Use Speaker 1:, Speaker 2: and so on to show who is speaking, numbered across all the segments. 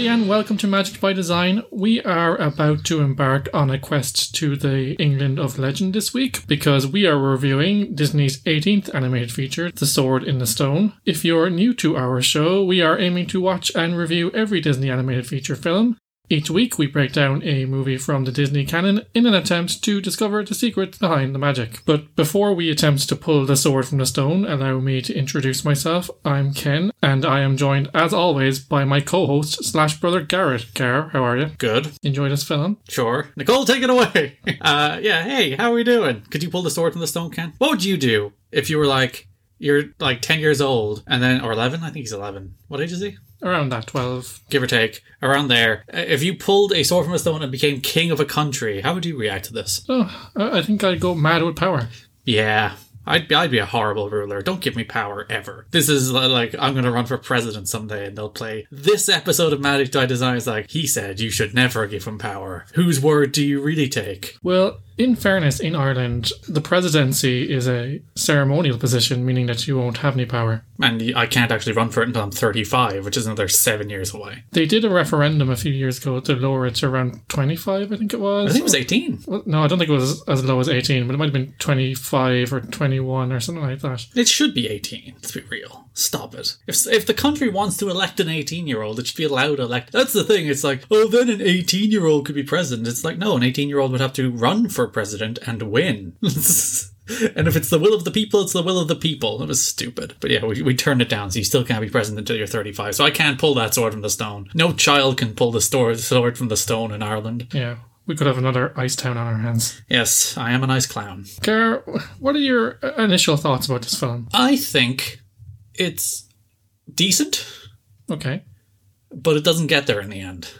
Speaker 1: everybody, and welcome to Magic by Design. We are about to embark on a quest to the England of legend this week because we are reviewing Disney's 18th animated feature, The Sword in the Stone. If you're new to our show, we are aiming to watch and review every Disney animated feature film. Each week, we break down a movie from the Disney canon in an attempt to discover the secrets behind the magic. But before we attempt to pull the sword from the stone, allow me to introduce myself. I'm Ken, and I am joined, as always, by my co-host slash brother Garrett. Gar, how are you?
Speaker 2: Good.
Speaker 1: Enjoy this film?
Speaker 2: Sure. Nicole, take it away. uh, yeah, hey, how are we doing? Could you pull the sword from the stone, Ken? What would you do if you were like, you're like 10 years old and then, or 11? I think he's 11. What age is he?
Speaker 1: Around that 12.
Speaker 2: Give or take. Around there. Uh, If you pulled a sword from a stone and became king of a country, how would you react to this?
Speaker 1: Oh, I I think I'd go mad with power.
Speaker 2: Yeah. I'd be, I'd be a horrible ruler. Don't give me power ever. This is like I'm gonna run for president someday, and they'll play this episode of Magic by Design. Is like he said, you should never give him power. Whose word do you really take?
Speaker 1: Well, in fairness, in Ireland, the presidency is a ceremonial position, meaning that you won't have any power.
Speaker 2: And I can't actually run for it until I'm 35, which is another seven years away.
Speaker 1: They did a referendum a few years ago to lower it to around 25, I think it was.
Speaker 2: I think it was 18.
Speaker 1: Well, no, I don't think it was as low as 18, but it might have been 25 or 21 or something like that.
Speaker 2: It should be 18. Let's be real. Stop it. If if the country wants to elect an 18 year old, it should be allowed to elect. That's the thing. It's like, oh, then an 18 year old could be president. It's like, no, an 18 year old would have to run for president and win. and if it's the will of the people, it's the will of the people. It was stupid. But yeah, we, we turned it down, so you still can't be president until you're 35. So I can't pull that sword from the stone. No child can pull the sword sword from the stone in Ireland.
Speaker 1: Yeah, we could have another Ice Town on our hands.
Speaker 2: Yes, I am an ice clown.
Speaker 1: Gar, what are your initial thoughts about this film?
Speaker 2: I think it's decent.
Speaker 1: Okay,
Speaker 2: but it doesn't get there in the end.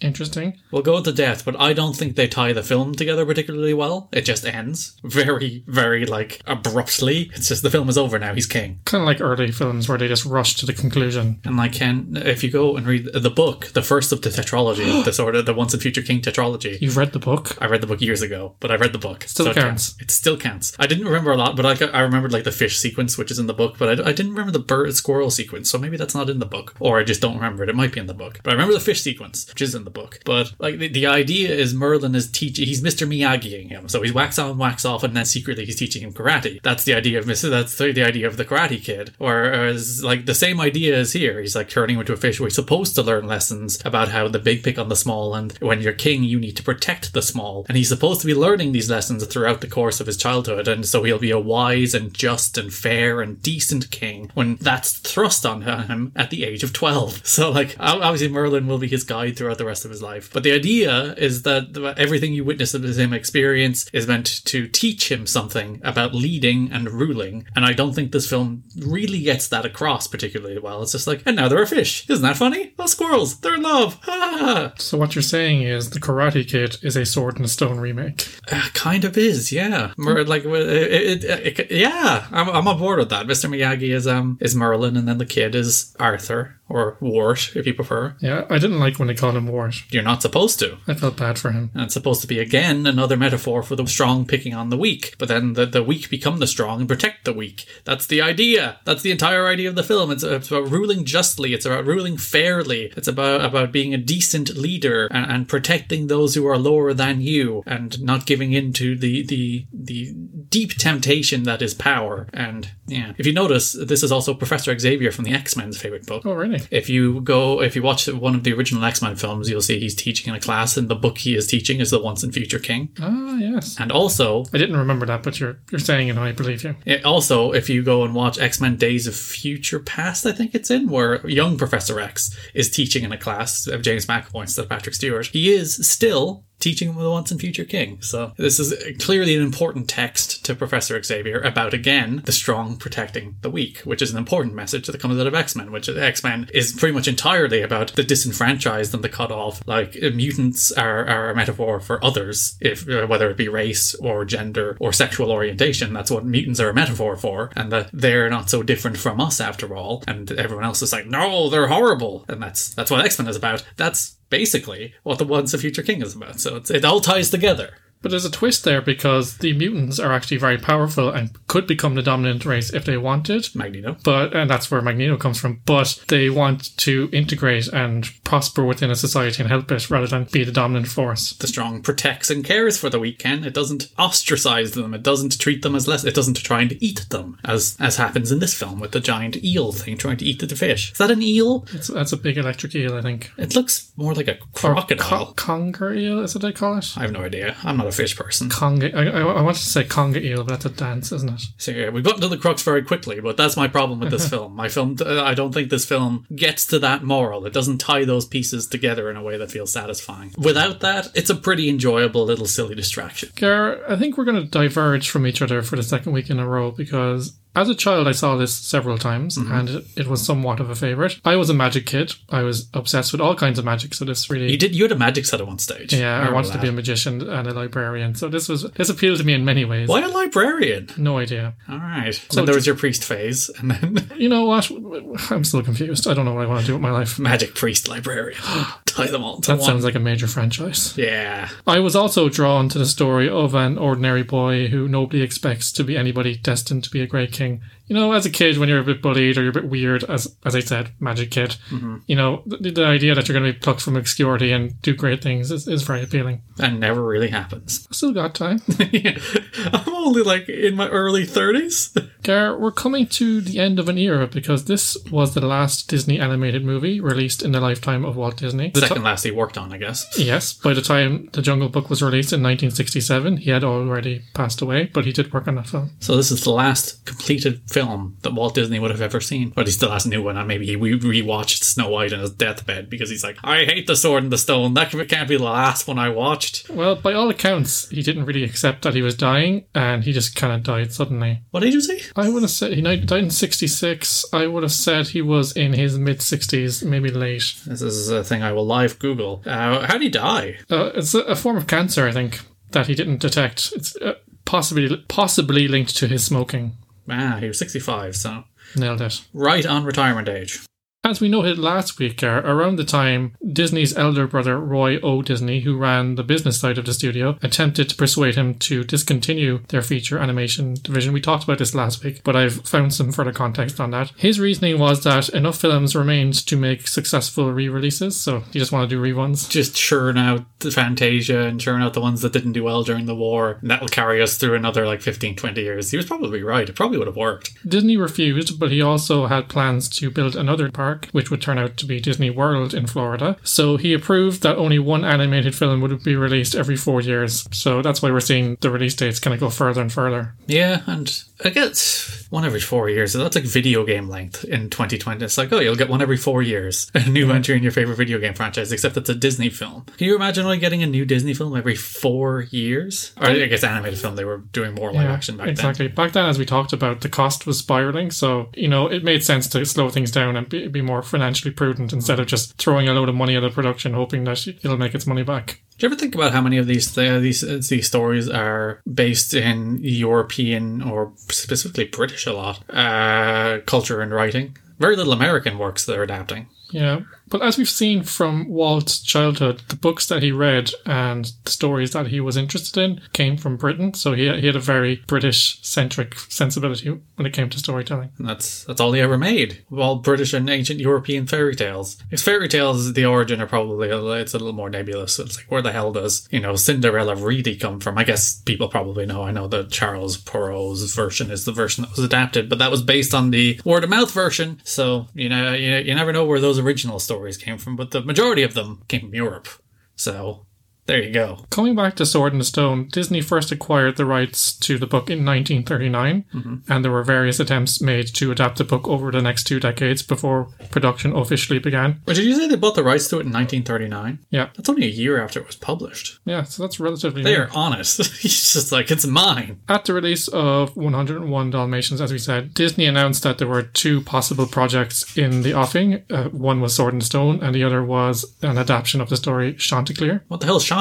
Speaker 1: Interesting.
Speaker 2: We'll go into depth, but I don't think they tie the film together particularly well. It just ends very, very like abruptly. It's just the film is over now. He's king.
Speaker 1: Kind of like early films where they just rush to the conclusion.
Speaker 2: And like, Ken, if you go and read the book, the first of the tetralogy, of the sort of the Once and Future King tetralogy.
Speaker 1: You've read the book?
Speaker 2: I read the book years ago, but I read the book.
Speaker 1: Still
Speaker 2: it
Speaker 1: counts.
Speaker 2: It still counts. I didn't remember a lot, but I, I remembered like the fish sequence, which is in the book, but I, I didn't remember the bird squirrel sequence, so maybe that's not in the book. Or I just don't remember it. It might be in the book. But I remember the fish sequence, which is in the book. But like the, the idea is Merlin is teaching, he's Mr. Miyagiing him. So he's wax on, wax off, and then secretly he's teaching him karate. That's the idea of Mr. That's the, the idea of the Karate Kid. Whereas like the same idea is here. He's like turning into a fish where he's supposed to learn lessons about how the big pick on the small, and when you're king, you need to protect the small. And he's supposed to be learning these lessons throughout the course of his childhood, and so he'll be a wise and just and fair and decent king when that's thrust on him at the age of 12. So, like, ob- obviously, Merlin will be his guide throughout the rest of his life. But the idea is that everything you witness of him experience is meant to teach him something about leading and ruling. And I don't think this film really gets that across particularly well. It's just like, and now there are fish. Isn't that funny? Oh, squirrels. They're in love. Ah.
Speaker 1: So what you're saying is the Karate Kid is a Sword and Stone remake.
Speaker 2: Uh, kind of is, yeah. Mer- like, it, it, it, it- yeah, I'm, I'm on board with that. Mr. Miyagi is um is Merlin, and then the kid is Arthur or Wart, if you prefer.
Speaker 1: Yeah, I didn't like when they called him Wart.
Speaker 2: You're not supposed to.
Speaker 1: I felt bad for him.
Speaker 2: And it's supposed to be again another metaphor for the strong picking on the weak. But then the, the weak become the strong and protect the weak. That's the idea. That's the entire idea of the film. It's, it's about ruling justly. It's about ruling fairly. It's about about being a decent leader and, and protecting those who are lower than you and not giving in to the the the deep temptation that is power. And yeah, if you notice, this is also Professor Xavier from the X Men's favorite book.
Speaker 1: Oh, really?
Speaker 2: If you go, if you watch one of the original X Men films, you'll see he's teaching in a class, and the book he is teaching is the Once and Future King.
Speaker 1: Ah, yes.
Speaker 2: And also,
Speaker 1: I didn't remember that, but you're you're saying it, and I believe you.
Speaker 2: it- also, if you go and watch X Men Days of Future Past, I think it's in where young Professor X is teaching in a class of James McAvoy instead of Patrick Stewart. He is still teaching them the Once and Future King. So this is clearly an important text to Professor Xavier about again the strong protecting the weak, which is an important message that comes out of X Men. Which X Men is pretty much entirely about the disenfranchised and the cut off. Like uh, mutants are, are a metaphor for others, if uh, whether it be race or gender or sexual orientation. That's what mutants are a metaphor for, and that they're not so different from us after all. And everyone else is like, no, they're horrible, and that's that's what X Men is about. That's basically what the Once a Future King is about. So it all ties together.
Speaker 1: But there's a twist there because the mutants are actually very powerful and could become the dominant race if they wanted.
Speaker 2: Magneto.
Speaker 1: But and that's where Magneto comes from. But they want to integrate and prosper within a society and help it rather than be the dominant force.
Speaker 2: The strong protects and cares for the weak, Ken. It doesn't ostracize them. It doesn't treat them as less. It doesn't try and eat them, as as happens in this film with the giant eel thing trying to eat the fish. Is that an eel?
Speaker 1: It's, that's a big electric eel, I think.
Speaker 2: It looks more like a
Speaker 1: Or
Speaker 2: crocodile.
Speaker 1: co- conger eel, is what they call it?
Speaker 2: I have no idea. I'm not a fish person.
Speaker 1: Conga. I, I, I wanted to say conga eel, but that's a dance, isn't it?
Speaker 2: So yeah, we got into the crux very quickly, but that's my problem with this film. My film, uh, I don't think this film gets to that moral. It doesn't tie those pieces together in a way that feels satisfying. Without that, it's a pretty enjoyable little silly distraction.
Speaker 1: Gar, I think we're going to diverge from each other for the second week in a row because as a child I saw this several times mm-hmm. and it, it was somewhat of a favorite. I was a magic kid. I was obsessed with all kinds of magic, so this really
Speaker 2: You did. You had a magic set at one stage.
Speaker 1: yeah, I
Speaker 2: remember
Speaker 1: wanted to be a magician and a librarian. So this was this appealed to me in many ways.
Speaker 2: Why a librarian?
Speaker 1: No idea.
Speaker 2: All right. So there was your priest phase, and then
Speaker 1: You know what? I'm still confused. I don't know what I want to do with my life.
Speaker 2: magic priest librarian. Tie them all
Speaker 1: That
Speaker 2: one.
Speaker 1: sounds like a major franchise.
Speaker 2: yeah.
Speaker 1: I was also drawn to the story of an ordinary boy who nobody expects to be anybody destined to be a great king. You know, as a kid, when you're a bit bullied or you're a bit weird, as as I said, magic kid, mm-hmm. you know, the, the idea that you're going to be plucked from obscurity and do great things is, is very appealing.
Speaker 2: And never really happens.
Speaker 1: I still got time.
Speaker 2: I'm only like in my early 30s.
Speaker 1: Gar, we're coming to the end of an era because this was the last Disney animated movie released in the lifetime of Walt Disney. The
Speaker 2: Second last he worked on, I guess.
Speaker 1: Yes, by the time The Jungle Book was released in 1967, he had already passed away, but he did work on that film.
Speaker 2: So this is the last completed film that Walt Disney would have ever seen. But he's the last new one, and maybe he re- rewatched Snow White on his deathbed because he's like, I hate the Sword and the Stone. That can't be the last one I watched.
Speaker 1: Well, by all accounts, he didn't really accept that he was dying, and he just kind of died suddenly.
Speaker 2: What age was he?
Speaker 1: I would have said he died died in 66. I would have said he was in his mid 60s, maybe late.
Speaker 2: This is a thing I will live Google. Uh, how did he die?
Speaker 1: Uh, it's a, a form of cancer, I think, that he didn't detect. It's uh, possibly possibly linked to his smoking.
Speaker 2: Ah, he was 65, so
Speaker 1: Nailed it.
Speaker 2: right on retirement age.
Speaker 1: As we noted last week, around the time Disney's elder brother Roy O. Disney, who ran the business side of the studio, attempted to persuade him to discontinue their feature animation division. We talked about this last week, but I've found some further context on that. His reasoning was that enough films remained to make successful re-releases, so he just wanted to do reruns.
Speaker 2: Just churn out the Fantasia and churn out the ones that didn't do well during the war. And that will carry us through another like 15, 20 years. He was probably right. It probably would have worked.
Speaker 1: Disney refused, but he also had plans to build another park, which would turn out to be Disney World in Florida. So he approved that only one animated film would be released every four years. So that's why we're seeing the release dates kind of go further and further.
Speaker 2: Yeah, and I guess one every four years. So that's like video game length in 2020. It's like, oh, you'll get one every four years. A new mm-hmm. entry in your favorite video game franchise, except it's a Disney film. Can you imagine like getting a new Disney film every four years? Or I guess animated film, they were doing more live action back then.
Speaker 1: exactly. Back then, as we talked about, the cost was spiraling. So, you know, it made sense to slow things down and be, be more financially prudent instead of just throwing a load of money at a production hoping that it'll make its money back.
Speaker 2: Do you ever think about how many of these uh, these uh, these stories are based in European or specifically British a lot uh, culture and writing? Very little American works they're adapting.
Speaker 1: Yeah. But as we've seen from Walt's childhood, the books that he read and the stories that he was interested in came from Britain. So he, he had a very British centric sensibility when it came to storytelling.
Speaker 2: And that's that's all he ever made. All British and ancient European fairy tales. His fairy tales, the origin are probably it's a little more nebulous. It's like where the hell does you know Cinderella really come from? I guess people probably know. I know that Charles Perrault's version is the version that was adapted, but that was based on the word of mouth version. So you know you, you never know where those original stories came from, but the majority of them came from Europe. So there you go.
Speaker 1: Coming back to Sword in the Stone, Disney first acquired the rights to the book in 1939, and there were various attempts made to adapt the book over the next two decades before production officially began.
Speaker 2: But did you say they bought the rights to it in 1939?
Speaker 1: Yeah,
Speaker 2: That's only a year after it was published.
Speaker 1: yeah, so that's relatively
Speaker 2: They
Speaker 1: new.
Speaker 2: are honest. He's just like, it's mine.
Speaker 1: At the release of 101 Dalmatians, as we said, Disney announced that there were two possible projects in the offing. Uh, one was Sword and Stone, and the other was an adaptation of the story Chanticleer.
Speaker 2: What the hell is Chanticleer?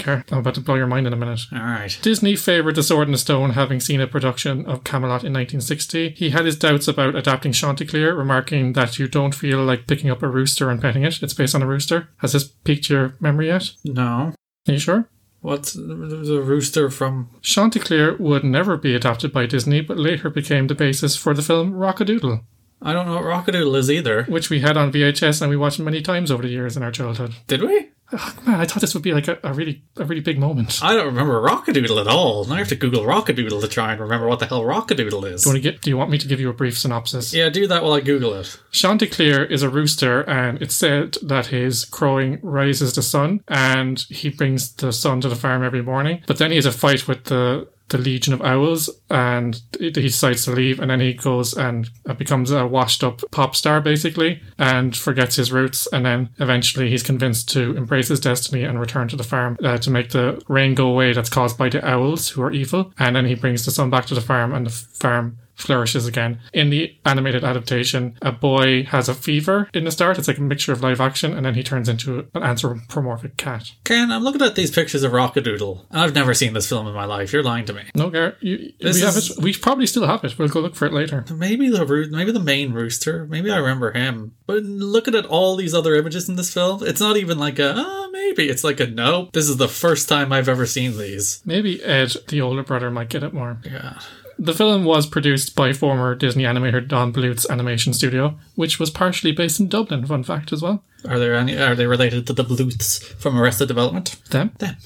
Speaker 1: Okay, I'm about to blow your mind in a minute.
Speaker 2: All right.
Speaker 1: Disney favoured The Sword and the Stone, having seen a production of Camelot in 1960. He had his doubts about adapting Chanticleer, remarking that you don't feel like picking up a rooster and petting it. It's based on a rooster. Has this piqued your memory yet?
Speaker 2: No.
Speaker 1: Are you sure?
Speaker 2: What's the rooster from?
Speaker 1: Chanticleer would never be adapted by Disney, but later became the basis for the film Rockadoodle,
Speaker 2: I don't know what Rockadoodle is either.
Speaker 1: which we had on VHS and we watched many times over the years in our childhood.
Speaker 2: Did we?
Speaker 1: Oh, man, I thought this would be like a, a really, a really big moment.
Speaker 2: I don't remember Rockadoodle at all. Now I have to Google Rockadoodle to try and remember what the hell Rockadoodle is.
Speaker 1: Do you, want to get, do you want me to give you a brief synopsis?
Speaker 2: Yeah, do that while I Google it.
Speaker 1: Chanticleer is a rooster, and it's said that his crowing raises the sun, and he brings the sun to the farm every morning. But then he has a fight with the the Legion of Owls, and he decides to leave, and then he goes and becomes a washed up pop star, basically, and forgets his roots. And then eventually he's convinced to embrace his destiny and return to the farm uh, to make the rain go away that's caused by the owls, who are evil. And then he brings the sun back to the farm, and the farm flourishes again. In the animated adaptation, a boy has a fever in the start. It's like a mixture of live action, and then he turns into an anthropomorphic cat.
Speaker 2: Ken, I'm looking at these pictures of Rockadoodle, and I've never seen this film in my life. You're lying to me.
Speaker 1: No, Garrett, you, we have
Speaker 2: is-
Speaker 1: it. We probably still have it. We'll go look for it later.
Speaker 2: Maybe the roo- maybe the main rooster. Maybe I remember him. But looking at all these other images in this film, it's not even like a ah maybe. It's like a no. This is the first time I've ever seen these.
Speaker 1: Maybe Ed, the older brother, might get it more.
Speaker 2: Yeah.
Speaker 1: The film was produced by former Disney animator Don Bluth's animation studio, which was partially based in Dublin. Fun fact as well.
Speaker 2: Are there any? Are they related to the Bluths from Arrested Development?
Speaker 1: Them.
Speaker 2: Them.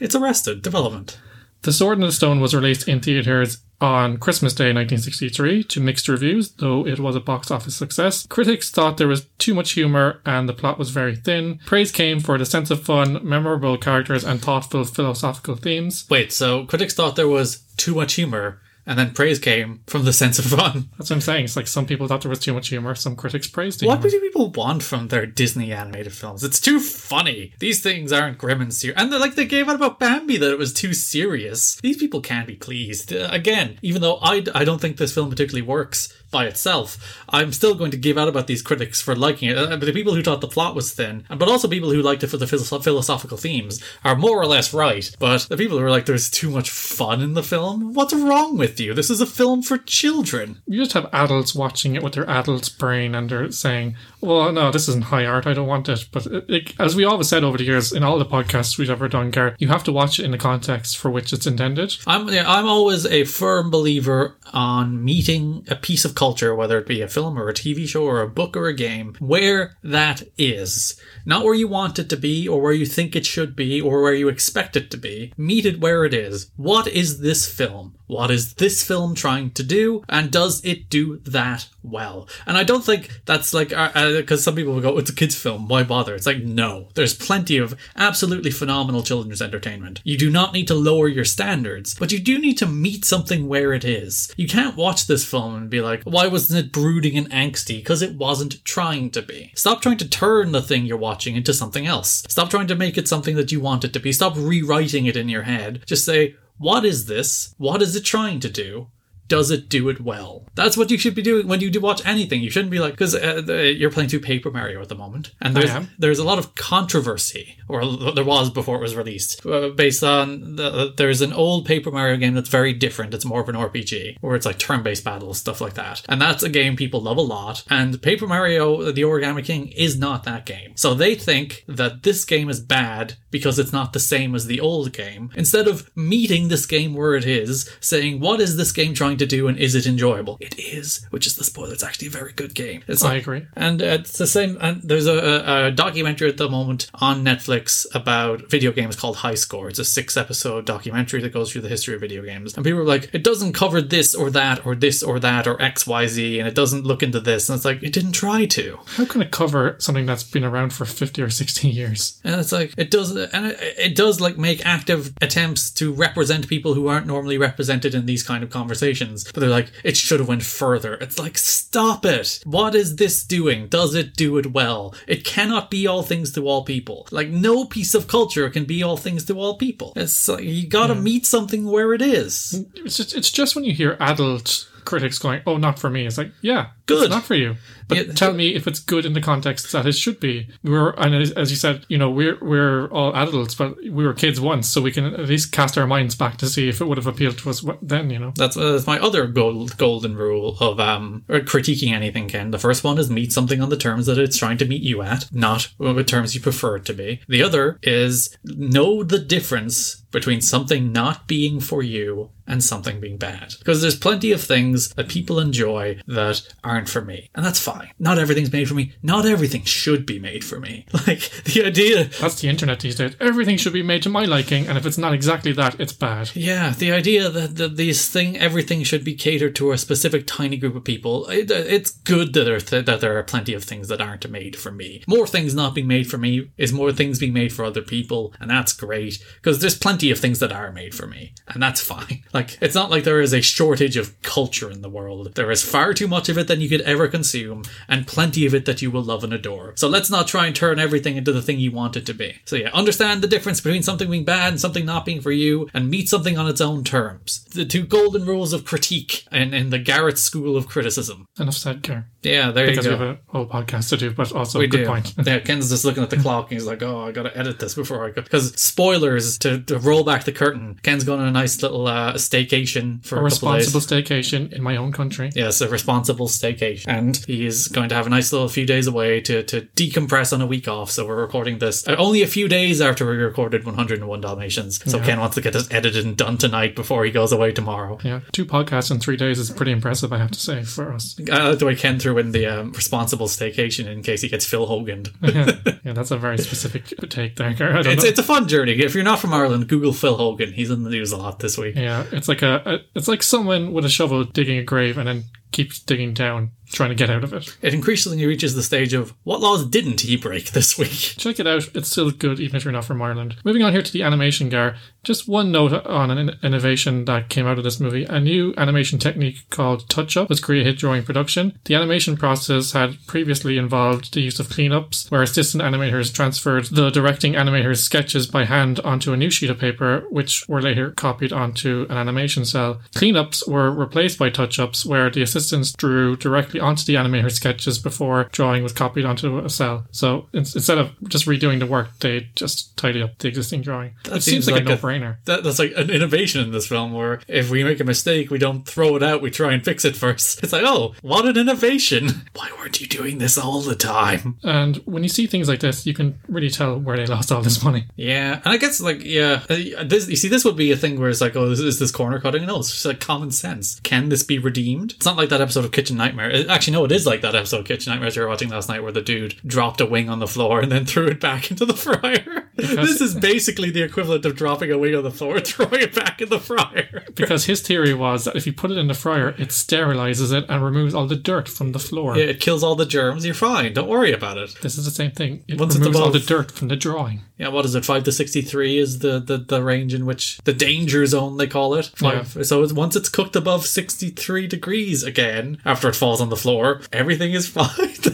Speaker 2: it's Arrested Development.
Speaker 1: The Sword in the Stone was released in theaters on Christmas Day 1963 to mixed reviews, though it was a box office success. Critics thought there was too much humor and the plot was very thin. Praise came for the sense of fun, memorable characters, and thoughtful philosophical themes.
Speaker 2: Wait, so critics thought there was too much humor, and then praise came from the sense of fun.
Speaker 1: That's what I'm saying. It's like some people thought there was too much humor, some critics praised the
Speaker 2: What do people want from their Disney animated films? It's too funny. These things aren't grim and serious. And they're like they gave out about Bambi that it was too serious. These people can't be pleased. Uh, again, even though I, I don't think this film particularly works by itself, I'm still going to give out about these critics for liking it. Uh, but the people who thought the plot was thin, but also people who liked it for the philosoph- philosophical themes, are more or less right. But the people who are like, there's too much fun in the film, what's wrong with you? This is a film for children.
Speaker 1: You just have adults watching it with their adult brain and they're saying, well, no, this isn't high art. I don't want it. But it, it, as we always said over the years, in all the podcasts we've ever done, Garrett, you have to watch it in the context for which it's intended.
Speaker 2: I'm yeah, I'm always a firm believer on meeting a piece of culture, whether it be a film or a TV show or a book or a game, where that is. Not where you want it to be or where you think it should be or where you expect it to be. Meet it where it is. What is this film? What is this film trying to do? And does it do that well? And I don't think that's like, uh, uh, because some people will go, it's a kid's film, why bother? It's like, no. There's plenty of absolutely phenomenal children's entertainment. You do not need to lower your standards, but you do need to meet something where it is. You can't watch this film and be like, why wasn't it brooding and angsty? Because it wasn't trying to be. Stop trying to turn the thing you're watching into something else. Stop trying to make it something that you want it to be. Stop rewriting it in your head. Just say, what is this? What is it trying to do? Does it do it well? That's what you should be doing when you do watch anything. You shouldn't be like because uh, you're playing through Paper Mario at the moment, and there's there's a lot of controversy, or there was before it was released, uh, based on the, there's an old Paper Mario game that's very different. It's more of an RPG, where it's like turn-based battles, stuff like that, and that's a game people love a lot. And Paper Mario: The Origami King is not that game, so they think that this game is bad because it's not the same as the old game. Instead of meeting this game where it is, saying what is this game trying to do and is it enjoyable? It is, which is the spoiler. It's actually a very good game. It's like, I
Speaker 1: agree.
Speaker 2: and uh, it's the same. And there's a, a, a documentary at the moment on Netflix about video games called High Score. It's a six episode documentary that goes through the history of video games. And people are like, it doesn't cover this or that or this or that or X, Y, Z, and it doesn't look into this. And it's like, it didn't try to.
Speaker 1: How can it cover something that's been around for 50 or 60 years?
Speaker 2: And it's like it does, and it, it does like make active attempts to represent people who aren't normally represented in these kind of conversations. But they're like, it should have went further. It's like, stop it. What is this doing? Does it do it well? It cannot be all things to all people. Like no piece of culture can be all things to all people. It's like you gotta meet something where it is.
Speaker 1: It's just, it's just when you hear adult critics going, oh, not for me. It's like, yeah,
Speaker 2: Good.
Speaker 1: It's not for you. But
Speaker 2: Yeah.
Speaker 1: tell me if it's good in the context that it should be. We're and as, you said, you know, we're we're all adults, but we were kids once, so we can at least cast our minds back to see if it would have appealed to us then. You know.
Speaker 2: That's, uh, that's my other gold, golden rule of um or critiquing anything. Ken, the first one is meet something on the terms that it's trying to meet you at, not with terms you prefer it to be. The other is know the difference between something not being for you and something being bad. Because there's plenty of things that people enjoy that aren't for me, and that's fine. Not everything's made for me. Not everything should be made for me. Like the idea
Speaker 1: That's the internet these days. Everything should be made to my liking, and if it's not exactly that, it's bad.
Speaker 2: Yeah, the idea that, that these thing everything should be catered to a specific tiny group of people. It, it's good that there th- that there are plenty of things that aren't made for me. More things not being made for me is more things being made for other people, and that's great because there's plenty of things that are made for me, and that's fine. Like it's not like there is a shortage of culture in the world. There is far too much of it than you could ever consume, and plenty of it that you will love and adore. So let's not try and turn everything into the thing you want it to be. So yeah, understand the difference between something being bad and something not being for you, and meet something on its own terms. The two golden rules of critique in, in the Garrett School of Criticism.
Speaker 1: Enough said, Care.
Speaker 2: Yeah, there
Speaker 1: Because
Speaker 2: you
Speaker 1: we have a whole podcast to do, but also
Speaker 2: We
Speaker 1: good
Speaker 2: do.
Speaker 1: point.
Speaker 2: yeah, Ken's just looking at the clock and he's like, "Oh, I gotta edit this before I go." Because spoilers to, to roll back the curtain. Ken's going on a nice little uh, staycation for
Speaker 1: a
Speaker 2: a,
Speaker 1: responsible staycation in my own country.
Speaker 2: Yes, a responsible staycation. And he is going to have a nice little few days away to, to decompress on a week off. So we're recording this uh, only a few days after we recorded 101 Dalmatians. So
Speaker 1: Yeah.
Speaker 2: Ken wants to get this edited and done tonight before he goes away tomorrow.
Speaker 1: Yeah, two podcasts in three days is pretty impressive, I have to say, for us.
Speaker 2: I the way Ken threw in the um, responsible staycation in case he gets Phil Hogan.
Speaker 1: yeah, yeah, that's a very specific take there. Gar. I don't
Speaker 2: It's, it's a fun journey. If you're not from Ireland, Google Phil Hogan. He's in the news a lot this week.
Speaker 1: yeah, it's like a, a it's like someone with a shovel digging a grave and then keeps digging down, trying to get out of it.
Speaker 2: It increasingly reaches the stage of what laws didn't he break this week?
Speaker 1: Check it out; it's still good, even if you're not from Ireland. Moving on here to the animation, Gar. Just one note on an innovation that came out of this movie: a new animation technique called touch up was created during production. The animation process had previously involved the use of cleanups, where assistant animators transferred the directing animator's sketches by hand onto a new sheet of paper, which were later copied onto an animation cell. Cleanups were replaced by touch ups, where the assistants drew directly onto the animator's sketches before drawing was copied onto a cell. So in- instead of just redoing the work, they just tidy up the existing drawing.
Speaker 2: That
Speaker 1: it seems
Speaker 2: seems
Speaker 1: like,
Speaker 2: like
Speaker 1: a
Speaker 2: a-
Speaker 1: no-brainer.
Speaker 2: That, that's like an innovation in this film where if we make a mistake, we don't throw it out, we try and fix it first. It's like, oh, what an innovation. Why weren't you doing this all the time?
Speaker 1: And when you see things like this, you can really tell where they lost all this money.
Speaker 2: Yeah, and I guess like yeah, uh, this you see this would be a thing where it's like, oh, is, is this corner cutting? No, it's just like common sense. Can this be redeemed? It's not like that episode of Kitchen Nightmare. It- actually, no, it is like that episode of Kitchen Nightmares you were watching last night where the dude dropped a wing on the floor and then threw it back into the fryer. This is basically the equivalent of dropping a wing on the floor and throwing it back in the fryer.
Speaker 1: Because his theory was that if you put it in the fryer, it sterilizes it and removes all the dirt from the floor.
Speaker 2: Yeah, It kills all the germs. You're fine. Don't worry about it.
Speaker 1: This is the same thing. It
Speaker 2: Once it's
Speaker 1: removes all the
Speaker 2: above-
Speaker 1: dirt from the drawing.
Speaker 2: Yeah, what is it? Five to sixty-three is the, the, the range in which the danger zone they call it. Five. So it's, once it's cooked above sixty-three degrees again, after it falls on the floor, everything is fine.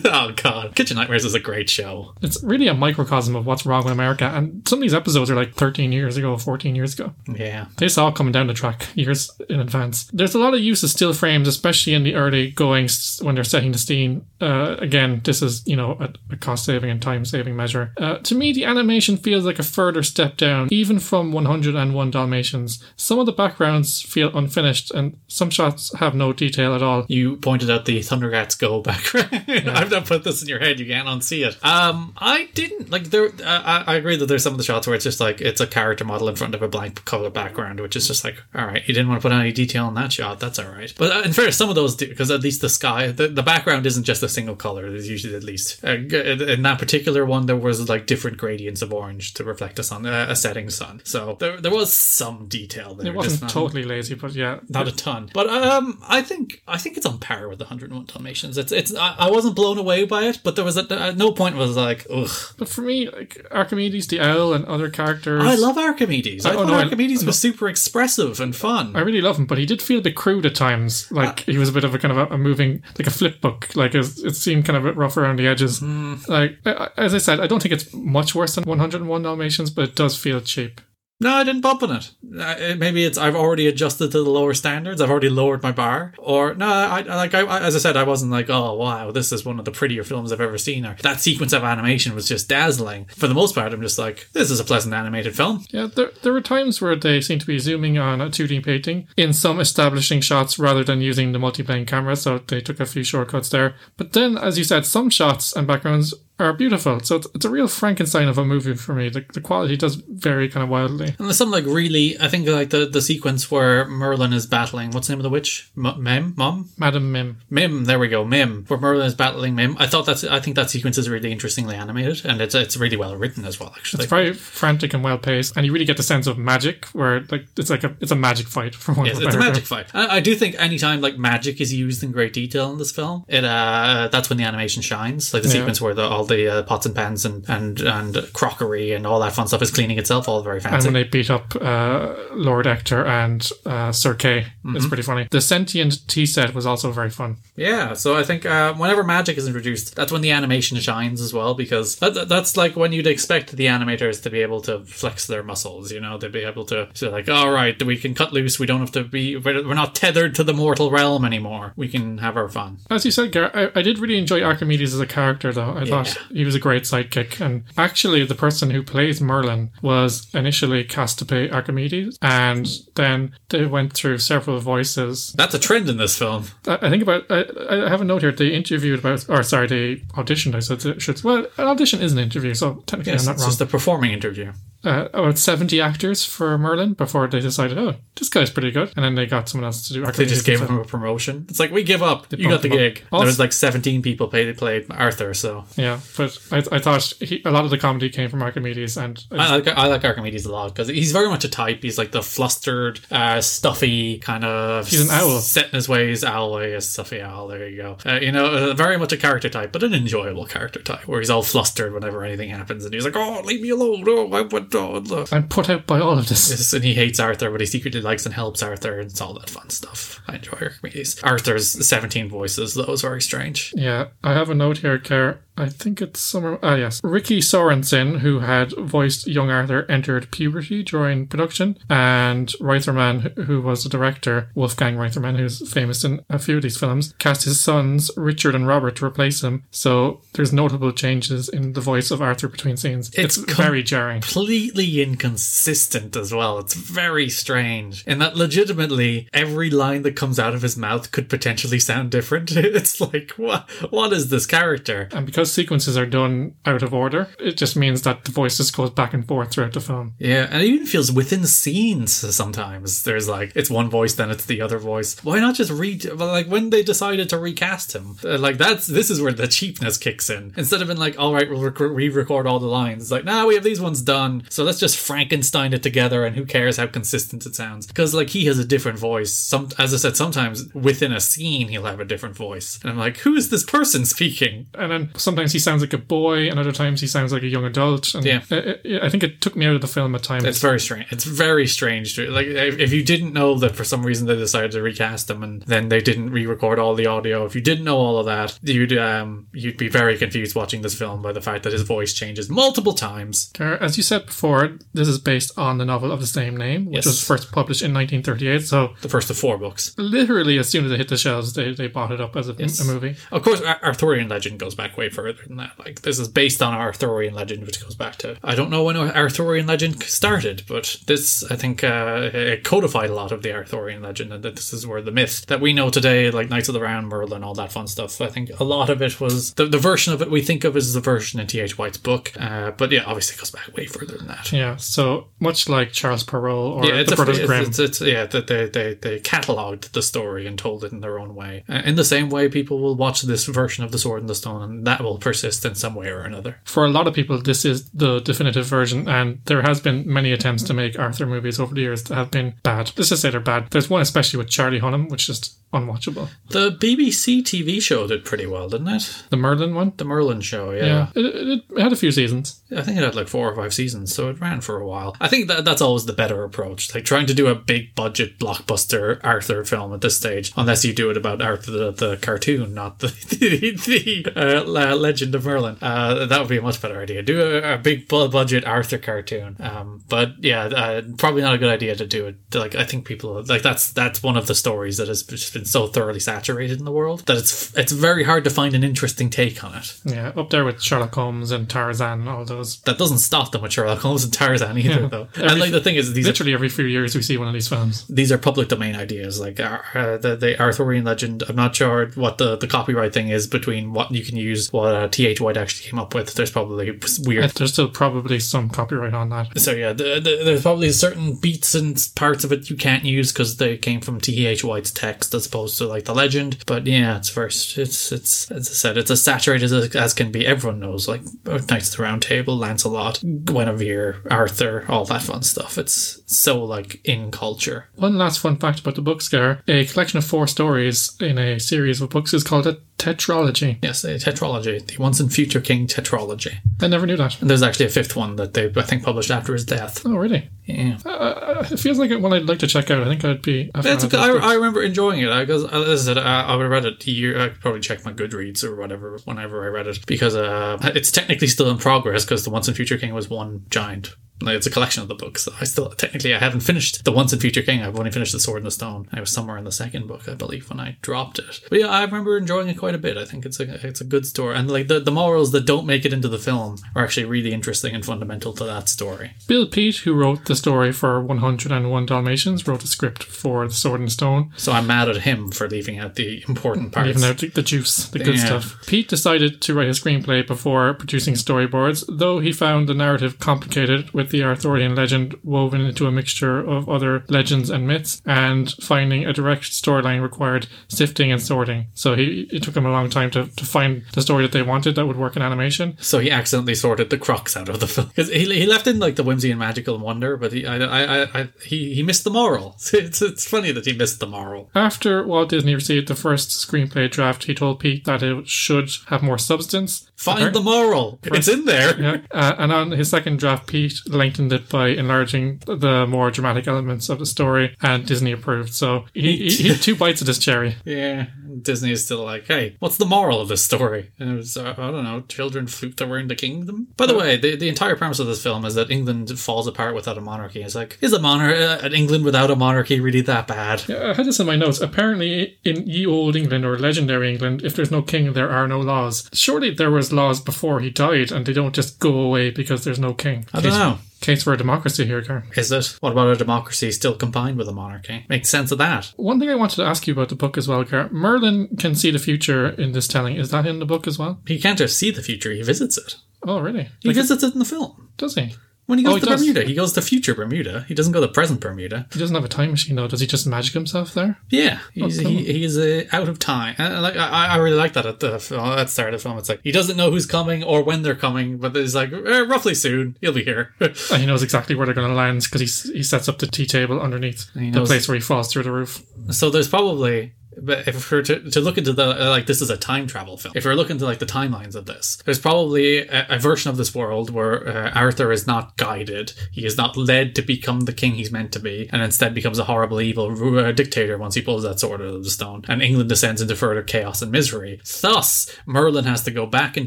Speaker 2: oh god, Kitchen Nightmares is a great show.
Speaker 1: It's really a microcosm of what's wrong with America. And some of these episodes are like 13 years ago, 14 years ago.
Speaker 2: Yeah,
Speaker 1: They saw coming down the track years in advance. There's a lot of use of still frames, especially in the early goings when they're setting the scene. Uh, again, this is you know a, a cost saving and time saving measure. Uh, to me, the animation feels like a further step down, even from 101 Dalmatians. Some of the backgrounds feel unfinished, and some shots have no detail at all.
Speaker 2: you pointed out the Thundercats Go background. I've not put this in your head. You can't unsee it. Um, I didn't like there. Uh, I, I agree that there's some of the shots where it's just like it's a character model in front of a blank color background, which is just like, all right, you didn't want to put any detail in that shot. That's all right. But uh, in fairness, some of those do because at least the sky, the, the background isn't just a single color. There's usually at least uh, in that particular one there was like different gradients of orange to reflect a sun, uh, a setting sun. So there there was some detail there.
Speaker 1: It wasn't
Speaker 2: not-
Speaker 1: totally lazy, but yeah,
Speaker 2: not a ton, but um, I think I think it's on par with the 101 Dalmatians. It's it's I, I wasn't blown away by it, but there was a, at no point was like, ugh.
Speaker 1: But for me, like Archimedes, the owl, and other characters,
Speaker 2: I love Archimedes. I
Speaker 1: Oh,
Speaker 2: thought
Speaker 1: no, I-
Speaker 2: Archimedes was super expressive and fun.
Speaker 1: I really love him, but he did feel a bit crude at times. Like he was a bit of a kind of a, a moving, like a flip book. Like it, it seemed kind of rough around the edges. Like I- I- as I said, I don't think it's much worse than 101 Dalmatians, but it does feel cheap.
Speaker 2: No, I didn't bump on it. Uh, maybe it's I've already adjusted to the lower standards. I've already lowered my bar. Or no, I, I like I, as I said, I wasn't like, oh wow, this is one of the prettier films I've ever seen. Or that sequence of animation was just dazzling. For the most part, I'm just like, this is a pleasant animated film.
Speaker 1: Yeah, there, there were times where they seemed to be zooming on a 2D painting in some establishing shots rather than using the multiplane camera, so they took a few shortcuts there. But then, as you said, some shots and backgrounds are beautiful. So it's, it's a real Frankenstein of a movie for me. The, the quality does vary kind of wildly.
Speaker 2: And there's some like really, I think like the, the sequence where Merlin is battling, what's the name of the witch? M- Mem? Mom?
Speaker 1: Madam Mim.
Speaker 2: Mim, there we go, Mim. Where Merlin is battling Mim. I thought that's, I think that sequence is really interestingly animated and it's it's really well written as well, actually.
Speaker 1: It's very frantic and well paced, and you really get the sense of magic where like it's like a it's a magic fight for one.
Speaker 2: Yes, it's a magic fight. I, I do think anytime like magic is used in great detail in this film, it uh that's when the animation shines. Like the
Speaker 1: Yeah.
Speaker 2: sequence where the, all the uh, pots and pans and, and and crockery and all that fun stuff is cleaning itself, all very fancy.
Speaker 1: And when they beat up uh, Lord Ector and uh, Sir Kay,
Speaker 2: Mm-hmm.
Speaker 1: it's pretty funny. The sentient tea set was also very fun.
Speaker 2: Yeah, so I think uh, whenever magic is introduced, that's when the animation shines as well, because that, that- that's like when you'd expect the animators to be able to flex their muscles, you know, they'd be able to say like, all right, we can cut loose, we don't have to be, we're not tethered to the mortal realm anymore, we can have our fun.
Speaker 1: As you said, Gar, I, I did really enjoy Archimedes as a character, though. I thought he was a great sidekick. And actually, the person who plays Merlin was initially cast to play Archimedes, and then they went through several voices.
Speaker 2: That's a trend in this film.
Speaker 1: I, think about, I, I have a note here, they interviewed about, or sorry, they auditioned, I said, it should, well, an audition is an interview, so technically
Speaker 2: Yes,
Speaker 1: I'm not
Speaker 2: it's
Speaker 1: wrong.
Speaker 2: just a performing interview.
Speaker 1: Uh, about 70 actors for Merlin before they decided, oh, this guy's pretty good. And then they got someone else to do
Speaker 2: They just gave him a promotion. It's like we give up. You got the gig.
Speaker 1: Also-
Speaker 2: there was like seventeen people played played Arthur. So
Speaker 1: Yeah, but I, I thought he, a lot of the comedy came from Archimedes, and I just-
Speaker 2: I like I like Archimedes a lot because he's very much a type. He's like the flustered, uh, stuffy kind of.
Speaker 1: He's an owl.
Speaker 2: Set in his ways, owl a stuffy owl. There you go. Uh, you know, uh, very much a character type, but an enjoyable character type where he's all flustered whenever anything happens, and he's like, "Oh, leave me alone! Oh, I want look."
Speaker 1: I'm put out by all of this.
Speaker 2: Yes, and he hates Arthur, but he secretly likes and helps Arthur, and it's all that fun stuff. I enjoy Archimedes. Arthur's 17 voices, though, is very strange.
Speaker 1: Yeah, I have a note here, Claire. I think it's somewhere. Ah, yes. Rickie Sorensen, who had voiced young Arthur, entered puberty during production, and Reitherman, who was the director, Wolfgang Reitherman, who's famous in a few of these films, cast his sons, Richard and Robert, to replace him. So there's notable changes in the voice of Arthur between scenes.
Speaker 2: It's
Speaker 1: It's, very jarring.
Speaker 2: completely inconsistent as well. It's very strange. In that legitimately every line that comes out of his mouth could potentially sound different. It's like, what what is this character?
Speaker 1: And because sequences are done out of order, it just means that the voice just goes back and forth throughout the film.
Speaker 2: Yeah, and it even feels within scenes sometimes. There's like it's one voice, then it's the other voice. Why not just read? Like when they decided to recast him, uh, like that's this is where the cheapness kicks in. Instead of being like, all right, we'll rec- re-record all the lines. It's like, nah, we have these ones done, so let's just Frankenstein it together, and who cares how consistent it sounds? Because like he has a different voice. Some, as I said, sometimes within a scene he'll have a different voice, and I'm like, who is this person speaking?
Speaker 1: And then sometimes he sounds like a boy, and other times he sounds like a young adult. And
Speaker 2: Yeah.
Speaker 1: I, I- think it took me out of the film at times.
Speaker 2: It's very strange. It's very strange. Like if, if you didn't know that for some reason they decided to recast him and then they didn't re-record all the audio, if you didn't know all of that, you'd um you'd be very confused watching this film by the fact that his voice changes multiple times.
Speaker 1: As you said before, this is based on the novel of the same name, which
Speaker 2: Yes.
Speaker 1: was first published in 1938. So
Speaker 2: The first of four books.
Speaker 1: literally, as soon as it hit the shelves, they, they bought it up as a,
Speaker 2: Yes.
Speaker 1: a movie.
Speaker 2: Of course, Arthurian legend goes back way further than that. Like this is based on Arthurian legend, which goes back to I don't know when Arthurian legend started, but this I think uh, it codified a lot of the Arthurian legend, and that this is where the myth that we know today, like Knights of the Round, Merlin, all that fun stuff. I think a lot of it was the, the version of it we think of as the version in T. H. White's book, uh, but yeah, obviously it goes back way further than that.
Speaker 1: Yeah, so much like Charles Perrault or
Speaker 2: Yeah, it's
Speaker 1: the
Speaker 2: a,
Speaker 1: Brothers Grimm.
Speaker 2: it's, it's, yeah, that they, they, they catalogued the story and told it in their own way. Uh, In the same way, people will watch this version of The Sword and the Stone, and that will persist in some way or another.
Speaker 1: For a lot of people, this is the definitive version, and there has been many attempts to make Arthur movies over the years that have been bad. Let's just say they're bad. There's one especially with Charlie Hunnam, which is unwatchable.
Speaker 2: The BBC TV show did pretty well, didn't it?
Speaker 1: The Merlin one?
Speaker 2: The Merlin show, yeah.
Speaker 1: Yeah. It, it, it had a few seasons.
Speaker 2: I think it had like four or five seasons, so it ran for a while. I think that that's always the better approach. Like trying to do a big budget blockbuster Arthur film at this stage, unless you do it about Arthur the, the cartoon, not the the, the uh, Legend of Merlin. Uh, that would be a much better idea. Do a, a big budget Arthur cartoon. Um, but yeah, uh, probably not a good idea to do it. Like I think people like that's that's one of the stories that has just been so thoroughly saturated in the world that it's it's very hard to find an interesting take on it.
Speaker 1: Yeah, up there with Sherlock Holmes and Tarzan, all those.
Speaker 2: That doesn't stop them with Sherlock Holmes and Tarzan either,
Speaker 1: Yeah.
Speaker 2: though.
Speaker 1: Every-
Speaker 2: and like the thing is, these are
Speaker 1: Literally every few years we see one of these films.
Speaker 2: these are public domain ideas like uh, uh, the, the arthurian legend i'm not sure what the, the copyright thing is between what you can use what uh, th white actually came up with there's probably weird.
Speaker 1: There's still probably some copyright on that.
Speaker 2: so yeah the, the, there's probably certain beats and parts of it you can't use because they came from th white's text as opposed to like the legend. But yeah it's first it's it's as i said it's as saturated as, as can be. Everyone knows like knights of the round table lancelot guinevere arthur all that fun stuff. It's so like in culture.
Speaker 1: One last fun fact about the book scare a collection of four stories in a series of books is called a tetralogy.
Speaker 2: yes a tetralogy the once and future king tetralogy
Speaker 1: I never knew that.
Speaker 2: And there's actually a fifth one that they, I think, published after his death.
Speaker 1: Oh, really?
Speaker 2: Yeah.
Speaker 1: Uh, it feels like one I'd like to check out. I think I'd be. a
Speaker 2: It's,
Speaker 1: of
Speaker 2: I. I remember enjoying it I, because, as I said, I, I would have read it a year. I could probably check my Goodreads or whatever whenever I read it because uh, it's technically still in progress because the Once and Future King was one giant. Like, it's a collection of the books. I still technically I haven't finished the Once and Future King. I've only finished the Sword and the Stone. I was somewhere in the second book, I believe, when I dropped it. But yeah, I remember enjoying it quite a bit. I think it's a it's a good story, and like the, the morals that don't make it into the film are actually really interesting and fundamental to that story.
Speaker 1: Bill Peet, who wrote the story for 101 Dalmatians, wrote a script for The Sword and the Stone,
Speaker 2: So I'm mad at him for leaving out the important parts.
Speaker 1: leaving out the, the juice, the good
Speaker 2: Yeah.
Speaker 1: stuff. Peet decided to write a screenplay before producing storyboards, though he found the narrative complicated with the Arthurian legend woven into a mixture of other legends and myths, and finding a direct storyline required sifting and sorting. So he it took him a long time to, to find the story that they wanted that would work in animation.
Speaker 2: So he accidentally sorted the crux out of the film because he, he left in like the whimsy and magical wonder, but he I, I, I, I he he missed the moral. It's it's funny that he missed the moral.
Speaker 1: After Walt Disney received the first screenplay draft, he told Peet that it should have more substance.
Speaker 2: Find the moral. It's in there.
Speaker 1: Yeah. Uh, and on his second draft, Peet lengthened it by enlarging the more dramatic elements of the story, and Disney approved. So he, he, had two bites of this cherry.
Speaker 2: Yeah, Disney is still like, hey, what's the moral of this story? And it was, uh, I don't know, children flute that were in the kingdom. By the way, the, the entire premise of this film is that England falls apart without a monarchy. It's like, is a monarch, uh, an England without a monarchy really that bad?
Speaker 1: Yeah, I had this in my notes. Apparently, in ye old England or legendary England, if there's no king, there are no laws. Surely there was laws before he died, and they don't just go away because there's no king.
Speaker 2: I don't know.
Speaker 1: Case for a democracy here, Gar.
Speaker 2: Is it? What about a democracy still combined with a monarchy? Makes sense of that.
Speaker 1: One thing I wanted to ask you about the book as well, Gar. Merlin can see the future in this telling. Is that in the book as well?
Speaker 2: He can't just see the future, he visits it.
Speaker 1: Oh, really?
Speaker 2: He
Speaker 1: Like,
Speaker 2: visits it in the film.
Speaker 1: does he?
Speaker 2: When he goes
Speaker 1: Oh, he
Speaker 2: to
Speaker 1: does.
Speaker 2: Bermuda, he goes to future Bermuda. He doesn't go to present Bermuda.
Speaker 1: He doesn't have a time machine, though. Does he just magic himself there?
Speaker 2: Yeah, he's,
Speaker 1: Oh, cool.
Speaker 2: he, he's uh, out of time. And, like I, I really like that at the at the start of the film. It's like he doesn't know who's coming or when they're coming, but it's like eh, roughly soon he'll be here.
Speaker 1: And he knows exactly where they're going to land because he, he sets up the tea table underneath the place where he falls through the roof.
Speaker 2: so there's probably. But if we're to, to look into the uh, like this is a time travel film. If we're looking into like the timelines of this, there's probably a, a version of this world where uh, Arthur is not guided. He is not led to become the king he's meant to be, and instead becomes a horrible, evil uh, dictator once he pulls that sword out of the stone. And England descends into further chaos and misery. Thus, Merlin has to go back in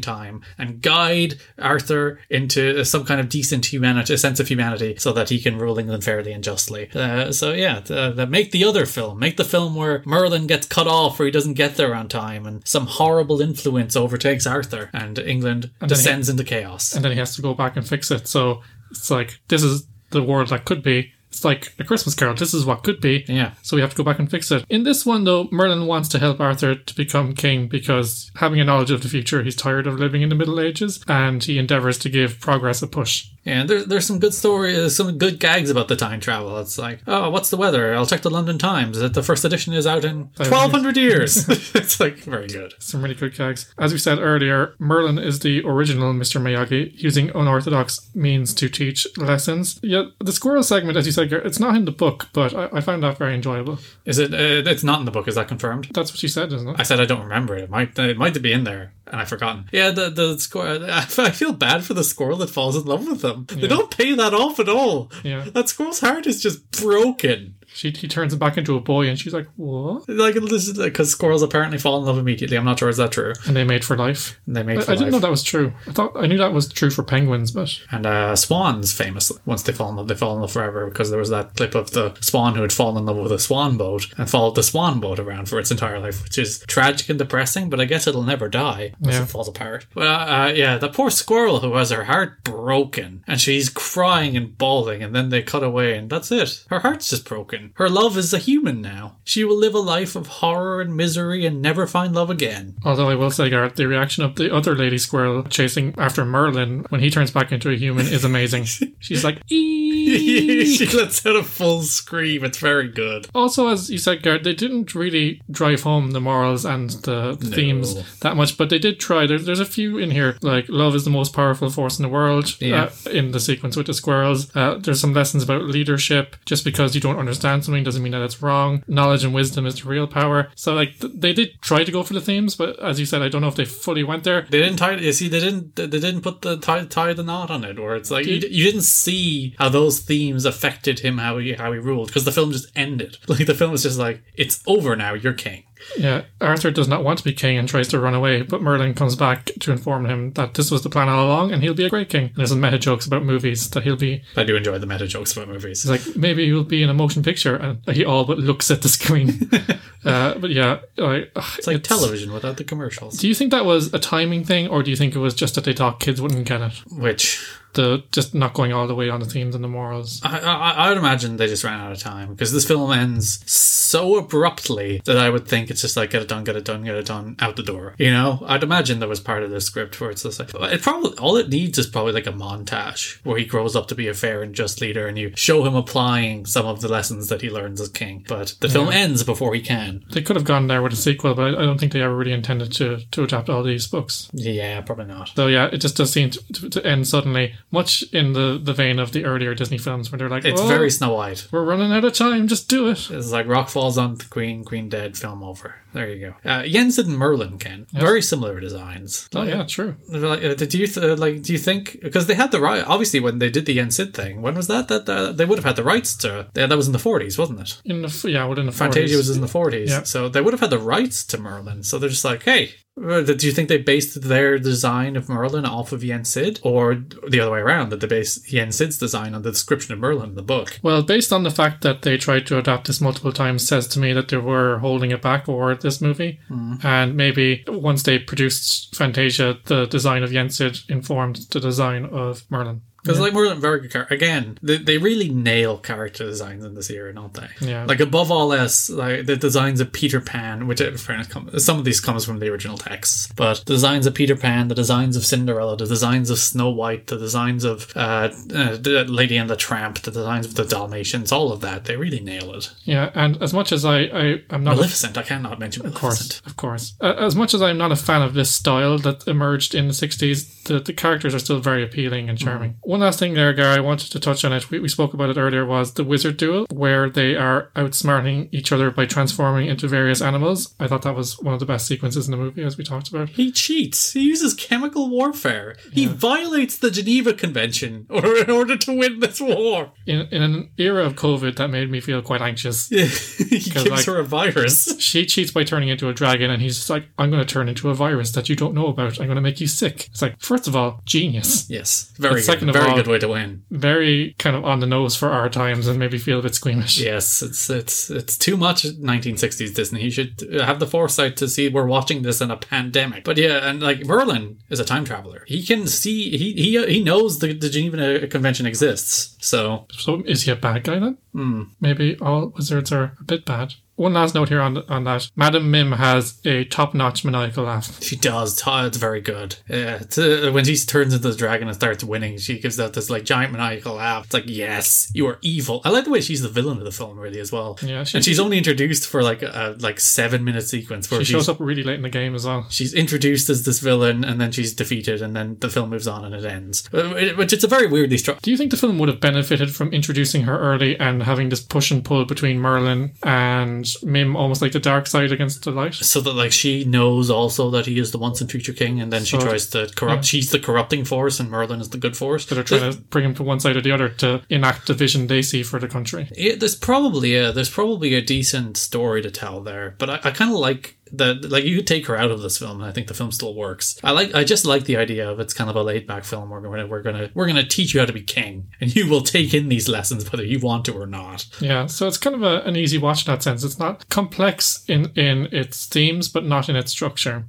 Speaker 2: time and guide Arthur into some kind of decent humanity, a sense of humanity, so that he can rule England fairly and justly. Uh, so yeah, uh, that make the other film, make the film where Merlin gets cut off or he doesn't get there on time, and some horrible influence overtakes Arthur, and England
Speaker 1: he-
Speaker 2: descends into chaos.
Speaker 1: And then he has to go back and fix it. So it's like, this is the world that could be. It's like a Christmas carol. This is what could be.
Speaker 2: Yeah.
Speaker 1: So we have to go back and fix it. In this one, though, Merlin wants to help Arthur to become king because having a knowledge of the future, he's tired of living in the Middle Ages and he endeavors to give progress a push.
Speaker 2: And there, there's some good stories, some good gags about the time travel. It's like, oh, what's the weather? I'll check the London Times. That the first edition is out in 1200 years. it's like very good.
Speaker 1: Some really good gags. As we said earlier, Merlin is the original Mr. Miyagi, using unorthodox means to teach lessons. Yet the squirrel segment, as you said, it's not in the book, but I, I found that very enjoyable.
Speaker 2: Is it? Uh, it's not in the book. Is that confirmed?
Speaker 1: That's what you said, isn't it?
Speaker 2: I said I don't remember it. It might it might be in there, and I've forgotten. Yeah, the the squirrel. I feel bad for the squirrel that falls in love with them. They don't pay that off at all.
Speaker 1: Yeah.
Speaker 2: That squirrel's heart is just broken.
Speaker 1: She, he turns him back into a boy, and she's like, "What?"
Speaker 2: Like this is because squirrels apparently fall in love immediately. I'm not sure is that true.
Speaker 1: And they made for life.
Speaker 2: And they made
Speaker 1: I, I didn't know that was true. I thought I knew that was true for penguins, but
Speaker 2: And uh, swans, famously, once they fall in love, they fall in love forever because there was that clip of the swan who had fallen in love with a swan boat and followed the swan boat around for its entire life, which is tragic and depressing. But I guess it'll never die unless
Speaker 1: Yeah.
Speaker 2: it falls apart. But uh, uh, yeah, the poor squirrel who has her heart broken and she's crying and bawling, and then they cut away, and that's it. Her heart's just broken. Her love is a human now. She will live a life of horror and misery and never find love again.
Speaker 1: although I will say, Garrett, the reaction of the other lady squirrel chasing after Merlin when he turns back into a human is amazing. She's like,
Speaker 2: she lets out a full scream. It's very good.
Speaker 1: Also, as you said, Garrett, they didn't really drive home the morals and the themes that much, but they did try. There, there's a few in here, like love is the most powerful force in the world.
Speaker 2: Yeah.
Speaker 1: Uh, in the sequence with the squirrels, uh, there's some lessons about leadership. Just because you don't understand something doesn't mean that it's wrong. Knowledge and wisdom is the real power. So, like, th- they did try to go for the themes, but as you said, I don't know if they fully went there.
Speaker 2: They didn't tie. You see, they didn't. They didn't put the tie, tie the knot on it. Where it's like you, you didn't see how those themes affected him, how he how he ruled, because the film just ended. Like the film was just like, it's over now. You're king.
Speaker 1: Yeah, Arthur does not want to be king and tries to run away, but Merlin comes back to inform him that this was the plan all along and he'll be a great king. And there's some meta jokes about movies that he'll be,
Speaker 2: I do enjoy the meta jokes about movies.
Speaker 1: it's like, maybe he'll be in a motion picture, and he all but looks at the screen. uh, but yeah, like,
Speaker 2: It's like television without the commercials.
Speaker 1: Do you think that was a timing thing, or do you think it was just that they thought kids wouldn't get it?
Speaker 2: Which
Speaker 1: The just not going all the way on the themes and the morals.
Speaker 2: I, I, I would imagine they just ran out of time because this film ends so abruptly that I would think it's just like get it done, get it done, get it done, out the door. You know, I'd imagine there was part of the script where it's just like it probably all it needs is probably like a montage where he grows up to be a fair and just leader, and you show him applying some of the lessons that he learns as king. But the film ends before he can.
Speaker 1: They could have gone there with a sequel, but I I don't think they ever really intended to to adapt all these books.
Speaker 2: Yeah, probably not.
Speaker 1: So yeah, it just does seem to, to, to end suddenly, much in the, the vein of the earlier Disney films, where they're like,
Speaker 2: It's
Speaker 1: "Oh,
Speaker 2: very Snow White.
Speaker 1: we're running out of time, just do it."
Speaker 2: It's like rock falls on the queen, queen dead, film over. There you go. Uh, Jens and Merlin, Ken, very similar designs.
Speaker 1: Oh yeah, true.
Speaker 2: Like, uh, do you th- like? Do you think because they had the right? Obviously, when they did the Yen Sid thing, when was that? That uh, they would have had the rights to. Yeah, that was in the forties, wasn't it?
Speaker 1: In the yeah, within the
Speaker 2: Fantasia
Speaker 1: 40s.
Speaker 2: was in the forties,
Speaker 1: Yeah.
Speaker 2: so they would have had the rights to Merlin. So they're just like, hey. uh, Do you think they based their design of Merlin off of Yen Sid, or the other way around? That they based Yen Sid's design on the description of Merlin in the book?
Speaker 1: Well, based on the fact that they tried to adapt this multiple times, says to me that they were holding it back for this movie, hmm. and maybe once they produced Fantasia, the design of Yen Sid informed the design of Merlin.
Speaker 2: Because like Merlin, very good character. Again, they, they really nail character designs in this era, don't they?
Speaker 1: Yeah.
Speaker 2: Like above all else, like the designs of Peter Pan, which in fairness, come, some of these comes from the original texts, but the designs of Peter Pan, the designs of Cinderella, the designs of Snow White, the designs of uh, uh, Lady and the Tramp, the designs of the Dalmatians, all of that, they really nail it.
Speaker 1: Yeah, and as much as I, I am not a
Speaker 2: Maleficent, I cannot mention
Speaker 1: Of
Speaker 2: Maleficent.
Speaker 1: course, of course. Uh, as much as I'm not a fan of this style that emerged in the 60s, the, the characters are still very appealing and charming. One last thing there, Gary, I wanted to touch on it. We, we spoke about it earlier, was the wizard duel, where they are outsmarting each other by transforming into various animals. I thought that was one of the best sequences in the movie, as we talked about.
Speaker 2: He cheats. He uses chemical warfare. He violates the Geneva Convention or in order to win this war.
Speaker 1: In, in an era of COVID, that made me feel quite anxious.
Speaker 2: he gives
Speaker 1: like-
Speaker 2: her a virus.
Speaker 1: She cheats by turning into a dragon, and he's just like, I'm going to turn into a virus that you don't know about. I'm going to make you sick. It's like, first of all, genius.
Speaker 2: Yes, very good.
Speaker 1: second of
Speaker 2: very
Speaker 1: all-
Speaker 2: good way to win.
Speaker 1: very kind of on the nose for our times and maybe feel a bit squeamish.
Speaker 2: Yes, it's it's it's too much 1960s Disney. You should have the foresight to see we're watching this in a pandemic. But yeah, and like Merlin is a time traveler. He can see he he he knows the, the Geneva Convention exists. So
Speaker 1: So is he a bad guy then?
Speaker 2: Hmm.
Speaker 1: Maybe all wizards are a bit bad. One last note here on on that. Madam Mim has a top-notch maniacal laugh.
Speaker 2: She does. Todd, It's very good. Yeah, it's, uh, when she turns into the dragon and starts winning, she gives out this like giant maniacal laugh. It's like, yes, you are evil. I like the way she's the villain of the film, really, as well.
Speaker 1: Yeah, she-
Speaker 2: and she's only introduced for like a like seven minute sequence where
Speaker 1: She shows up really late in the game as well.
Speaker 2: she's introduced as this villain, and then she's defeated, and then the film moves on and it ends. Uh, Which it's a very weirdly struck.
Speaker 1: Do you think the film would have benefited from introducing her early and having this push and pull between Merlin and Mim, almost like the dark side against the light?
Speaker 2: So that like she knows also that he is the once and future king, and then she
Speaker 1: So-
Speaker 2: tries to corrupt. She's the corrupting force, and Merlin is the good force.
Speaker 1: That are trying to bring him to one side or the other to enact the vision they see for the country.
Speaker 2: Yeah, there's probably a there's probably a decent story to tell there, but I, I kind of like that. Like you could take her out of this film, and I think the film still works. I like I just like the idea of it's kind of a laid back film. We're gonna we're gonna we're gonna teach you how to be king, and you will take in these lessons whether you want to or not.
Speaker 1: Yeah, so it's kind of a, an easy watch in that sense. It's not complex in, in its themes, but not in its structure.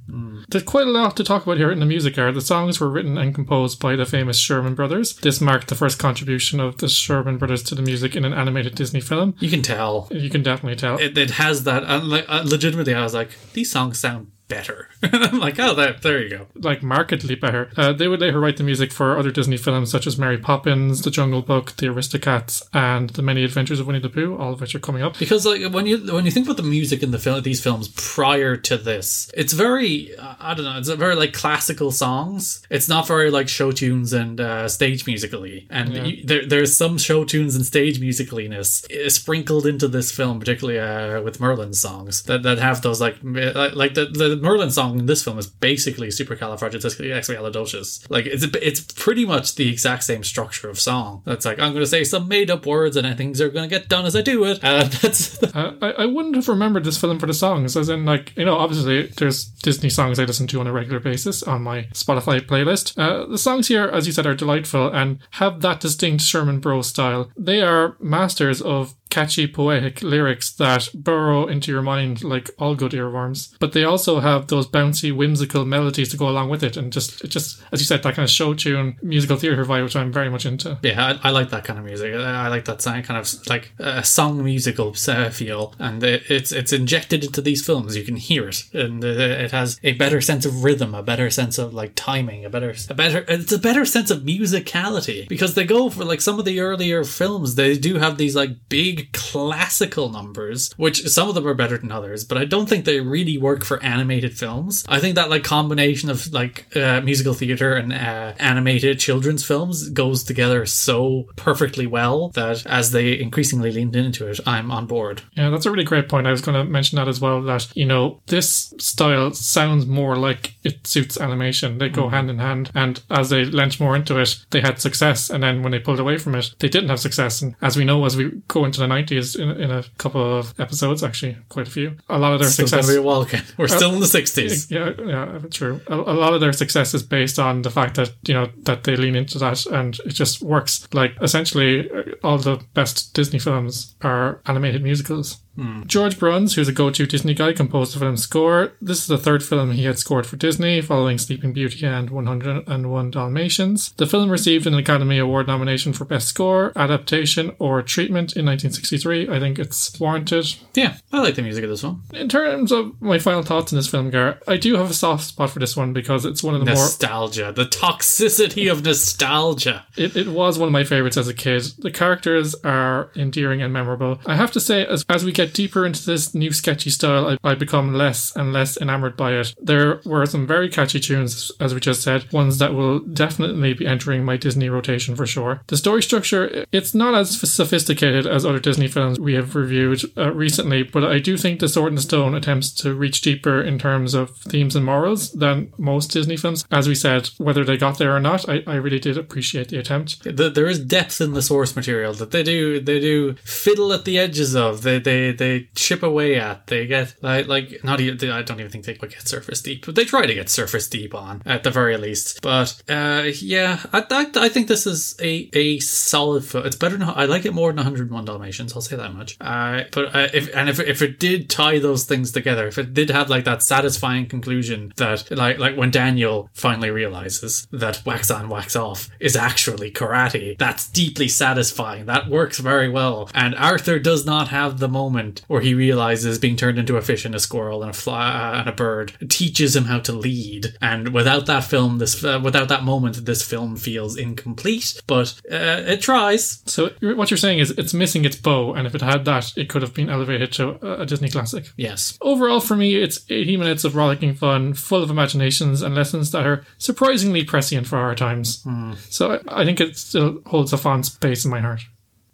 Speaker 1: There's quite a lot to talk about here in the music art. The songs were written and composed by the famous Sherman Brothers. This marked the first contribution of the Sherman Brothers to the music in an animated Disney film.
Speaker 2: You can tell
Speaker 1: You can definitely tell.
Speaker 2: it, it has that. And like uh, legitimately, I was like, these songs sound better. I'm like, oh, there, there you go.
Speaker 1: like markedly better. Uh, they would later write the music for other Disney films such as Mary Poppins, The Jungle Book, The Aristocats, and The Many Adventures of Winnie the Pooh, all of which are coming up.
Speaker 2: Because like when you when you think about the music in the film, these films prior to this, it's very uh, I don't know, it's a very like classical songs. It's not very like show tunes and uh, stage musically, and you, there there's some show tunes and stage musicaliness uh, sprinkled into this film, particularly uh, with Merlin's songs that, that have those like like, like the, the Merlin song in this film is basically supercalifragilisticexpialidocious. Like it's it's pretty much the exact same structure of song. That's like I'm going to say some made up words and things are going to get done as I do it. Uh, that's
Speaker 1: Uh, I, I wouldn't have remembered this film for the songs, as in, like, you know, obviously there's Disney songs I listen to on a regular basis on my Spotify playlist. Uh, the songs here, as you said, are delightful and have that distinct Sherman Bros style. They are masters of catchy poetic lyrics that burrow into your mind like all good earworms but they also have those bouncy whimsical melodies to go along with it and just it just as you said that kind of show tune musical theater vibe which i'm very much into
Speaker 2: Yeah, I, I like that kind of music. I, like that sound, kind of like a song musical uh, feel, and it, it's it's injected into these films. You can hear it, and uh, it has a better sense of rhythm, a better sense of like timing, a better a better it's a better sense of musicality because they go for like some of the earlier films. They do have these like big classical numbers, which some of them are better than others, but I don't think they really work for animated films. I think that like combination of like uh, musical theater and uh, animated children's films goes together so perfectly well that as they increasingly leaned into it, I'm on board.
Speaker 1: Yeah, that's a really great point. I was going to mention that as well. That you know, this style sounds more like it suits animation. They go hand in hand, and as they lent more into it, they had success. And then when they pulled away from it, they didn't have success. And as we know, as we go into the nineties, in, in a couple of episodes, actually, quite a few, a lot of their
Speaker 2: Still
Speaker 1: success.
Speaker 2: gonna be a while again. We're still in the 60s.
Speaker 1: Yeah, yeah, true. A, a lot of their success is based on the fact that you know that they lean into that, and it just works. Like essentially, uh, all the best Disney films are animated musicals. George Bruns, who's a go-to Disney guy, composed the film's score. This is the third film he had scored for Disney, following Sleeping Beauty and 101 Dalmatians. The film received an Academy Award nomination for Best Score, Adaptation, or Treatment in 1963. I think it's warranted.
Speaker 2: Yeah, I like the music of this one.
Speaker 1: In terms of my final thoughts on this film, Gar, I do have a soft spot for this one because it's one of the more.
Speaker 2: Nostalgia. The toxicity of nostalgia.
Speaker 1: It, it was one of my favorites as a kid. The characters are endearing and memorable. I have to say, as, as we get deeper into this new sketchy style, I, I become less and less enamored by it. There were some very catchy tunes, as we just said, ones that will definitely be entering my Disney rotation for sure. The story structure, it's not as sophisticated as other Disney films we have reviewed uh, recently, but I do think The Sword in the Stone attempts to reach deeper in terms of themes and morals than most Disney films. As we said, whether they got there or not, I, I really did appreciate the attempt.
Speaker 2: The, there is depth in the source material that they do they do fiddle at the edges of. They they they chip away at. They get like like not even I don't even think they would get surface deep, but they try to get surface deep on at the very least. But uh, yeah, I, I I think this is a a solid. Fo- it's better. Than, I like it more than 101 Dalmatians. I'll say that much. Uh, but uh, if and if if it did tie those things together, if it did have like that satisfying conclusion that like like when Daniel finally realizes that wax on wax off is actually karate, that's deeply satisfying. That works very well. And Arthur does not have the moment moment where he realizes being turned into a fish and a squirrel and a fly uh, and a bird teaches him how to lead. And without that film, this uh, without that moment, this film feels incomplete. But uh, it tries.
Speaker 1: So what you're saying is it's missing its bow, and if it had that, it could have been elevated to a- Disney classic.
Speaker 2: Yes.
Speaker 1: Overall, for me, it's 80 minutes of rollicking fun, full of imaginations and lessons that are surprisingly prescient for our times. So I I think it still holds a fond space in my heart.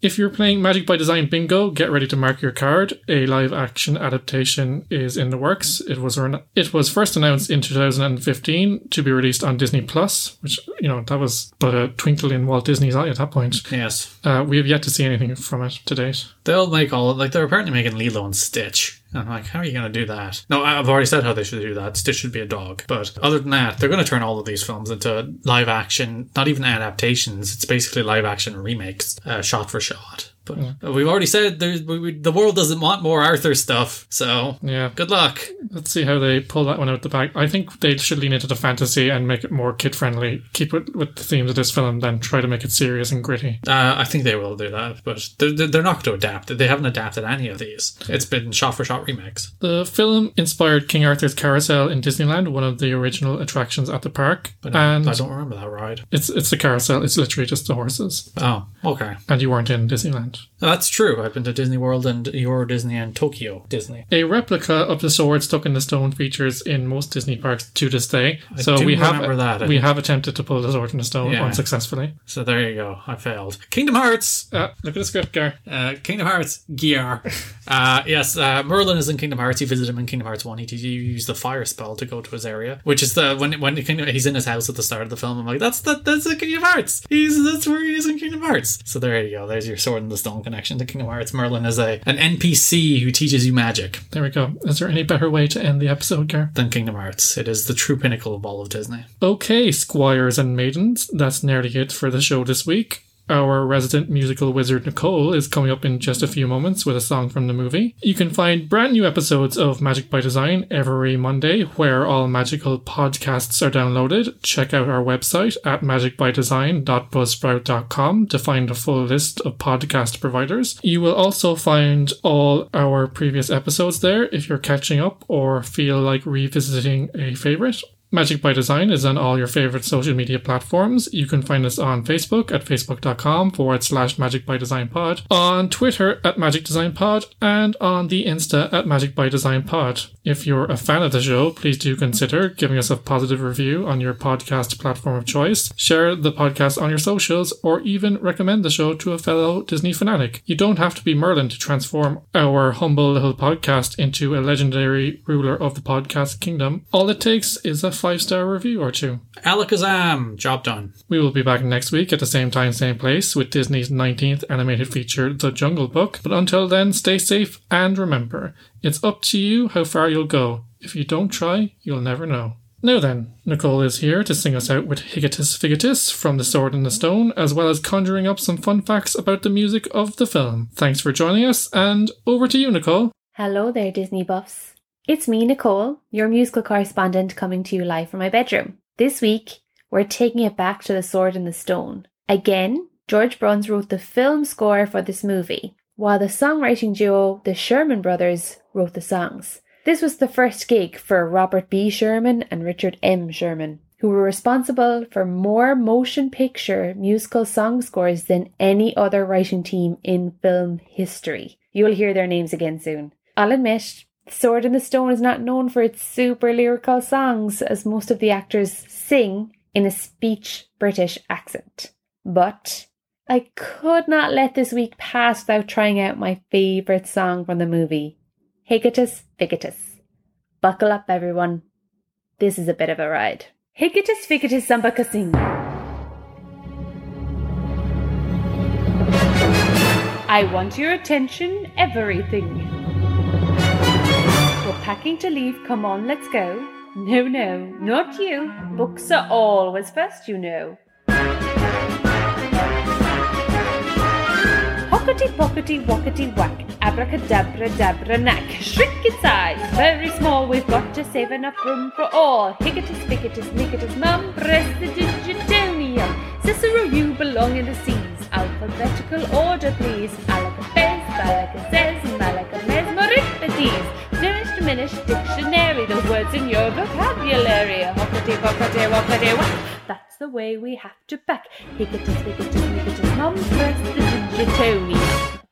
Speaker 1: If you're playing Magic by Design Bingo, get ready to mark your card. A live action adaptation is in the works. It was it was first announced in 2015 to be released on Disney Plus, which you know that was but a twinkle in Walt Disney's eye at that point.
Speaker 2: Yes.
Speaker 1: Uh, we have yet to see anything from it to date.
Speaker 2: They'll make all like they're apparently making Lilo and Stitch. I'm like, how are you going to do that? No, I've already said how they should do that. Stitch should be a dog. But other than that, they're going to turn all of these films into live action, not even adaptations. It's basically live action remakes, uh, shot for shot. But we've already said we, we, the world doesn't want more Arthur stuff. So
Speaker 1: Yeah,
Speaker 2: good luck.
Speaker 1: Let's see how they pull that one out the bag. I think they should lean into the fantasy and make it more kid friendly. Keep it with the themes of this film, then try to make it serious and gritty.
Speaker 2: Uh, I think they will do that, but they're, they're they're not going to adapt. They haven't adapted any of these. It's been shot for shot remakes.
Speaker 1: The film inspired King Arthur's Carousel in Disneyland, one of the original attractions at the park.
Speaker 2: But
Speaker 1: and
Speaker 2: I don't remember that ride.
Speaker 1: it's it's the carousel. It's literally just the horses,
Speaker 2: Oh, okay.
Speaker 1: and you weren't in Disneyland.
Speaker 2: That's true. I've been to Disney World and Euro Disney and Tokyo Disney.
Speaker 1: A replica of the sword stuck in the stone features in most Disney parks to this day. so
Speaker 2: do
Speaker 1: we have
Speaker 2: that.
Speaker 1: We have attempted to pull the sword from the stone
Speaker 2: Yeah.
Speaker 1: unsuccessfully.
Speaker 2: So there you go. I failed. Kingdom Hearts.
Speaker 1: Uh, look at the script, Gar.
Speaker 2: Uh, Kingdom Hearts gear. Uh, yes, uh, Merlin is in Kingdom Hearts. You visit him in Kingdom Hearts One. He you use the fire spell to go to his area, which is the when when Kingdom, he's in his house at the start of the film. I'm like, that's the that's the Kingdom Hearts. He's that's where he is in Kingdom Hearts. So there you go. There's your sword in the stone connection to Kingdom Hearts. Merlin is a an NPC who teaches you magic
Speaker 1: There we go. Is there any better way to end the episode, Gar?
Speaker 2: than Kingdom Hearts. It is the true pinnacle of all of Disney.
Speaker 1: Okay, squires and maidens, that's nearly it for the show this week. Our resident musical wizard Nicole is coming up in just a few moments with a song from the movie. You can find brand new episodes of Magic by Design every Monday, where all magical podcasts are downloaded. Check out our website at magicbydesign.buzzsprout.com to find a full list of podcast providers. You will also find all our previous episodes there if you're catching up or feel like revisiting a favorite. Magic by Design is on all your favorite social media platforms. You can find us on Facebook at facebook.com forward slash Magic by Design Pod, on Twitter at Magic Design Pod, and on the Insta at Magic by Design Pod. If you're a fan of the show, please do consider giving us a positive review on your podcast platform of choice, share the podcast on your socials, or even recommend the show to a fellow Disney fanatic. You don't have to be Merlin to transform our humble little podcast into a legendary ruler of the podcast kingdom. All it takes is a five star review or two.
Speaker 2: Alakazam, job done.
Speaker 1: We will be back next week at the same time, same place with Disney's 19th animated feature, The Jungle Book. But until then, stay safe and remember, it's up to you how far you'll go. If you don't try, you'll never know. Now then, Nicole is here to sing us out with Higitus Figitus from The Sword in the Stone, as well as conjuring up some fun facts about the music of the film. Thanks for joining us, and over to you, Nicole.
Speaker 3: Hello there, Disney buffs. It's me, Nicole, your musical correspondent, coming to you live from my bedroom. This week, we're taking it back to The Sword in the Stone. Again, George Bruns wrote the film score for this movie, while the songwriting duo, the Sherman Brothers, wrote the songs. This was the first gig for Robert B. Sherman and Richard M. Sherman, who were responsible for more motion picture musical song scores than any other writing team in film history. You'll hear their names again soon. I'll admit, Sword in the Stone is not known for its super lyrical songs, as most of the actors sing in a speech British accent. But I could not let this week pass without trying out my favourite song from the movie, Higitus Figitus. Buckle up, everyone. This is a bit of a ride. Higitus Figitus Zumbakazing. I want your attention, everything. Packing to leave, come on, let's go. No, no, not you. Books are always first, you know. Hockety pockety wockety whack, abracadabra dabra knack. Shrink in size, very small, we've got to save enough room for all. Higitus, figitus, migitus, mum, prestidigitonium. Cicero, you belong in the C's. Alphabetical order, please diminished dictionary, those words in your vocabulary. Hoppity, poppity, woppity, whack. That's the way we have to pack. Hicketus, hicketus, hicketus, mum first, the digitone.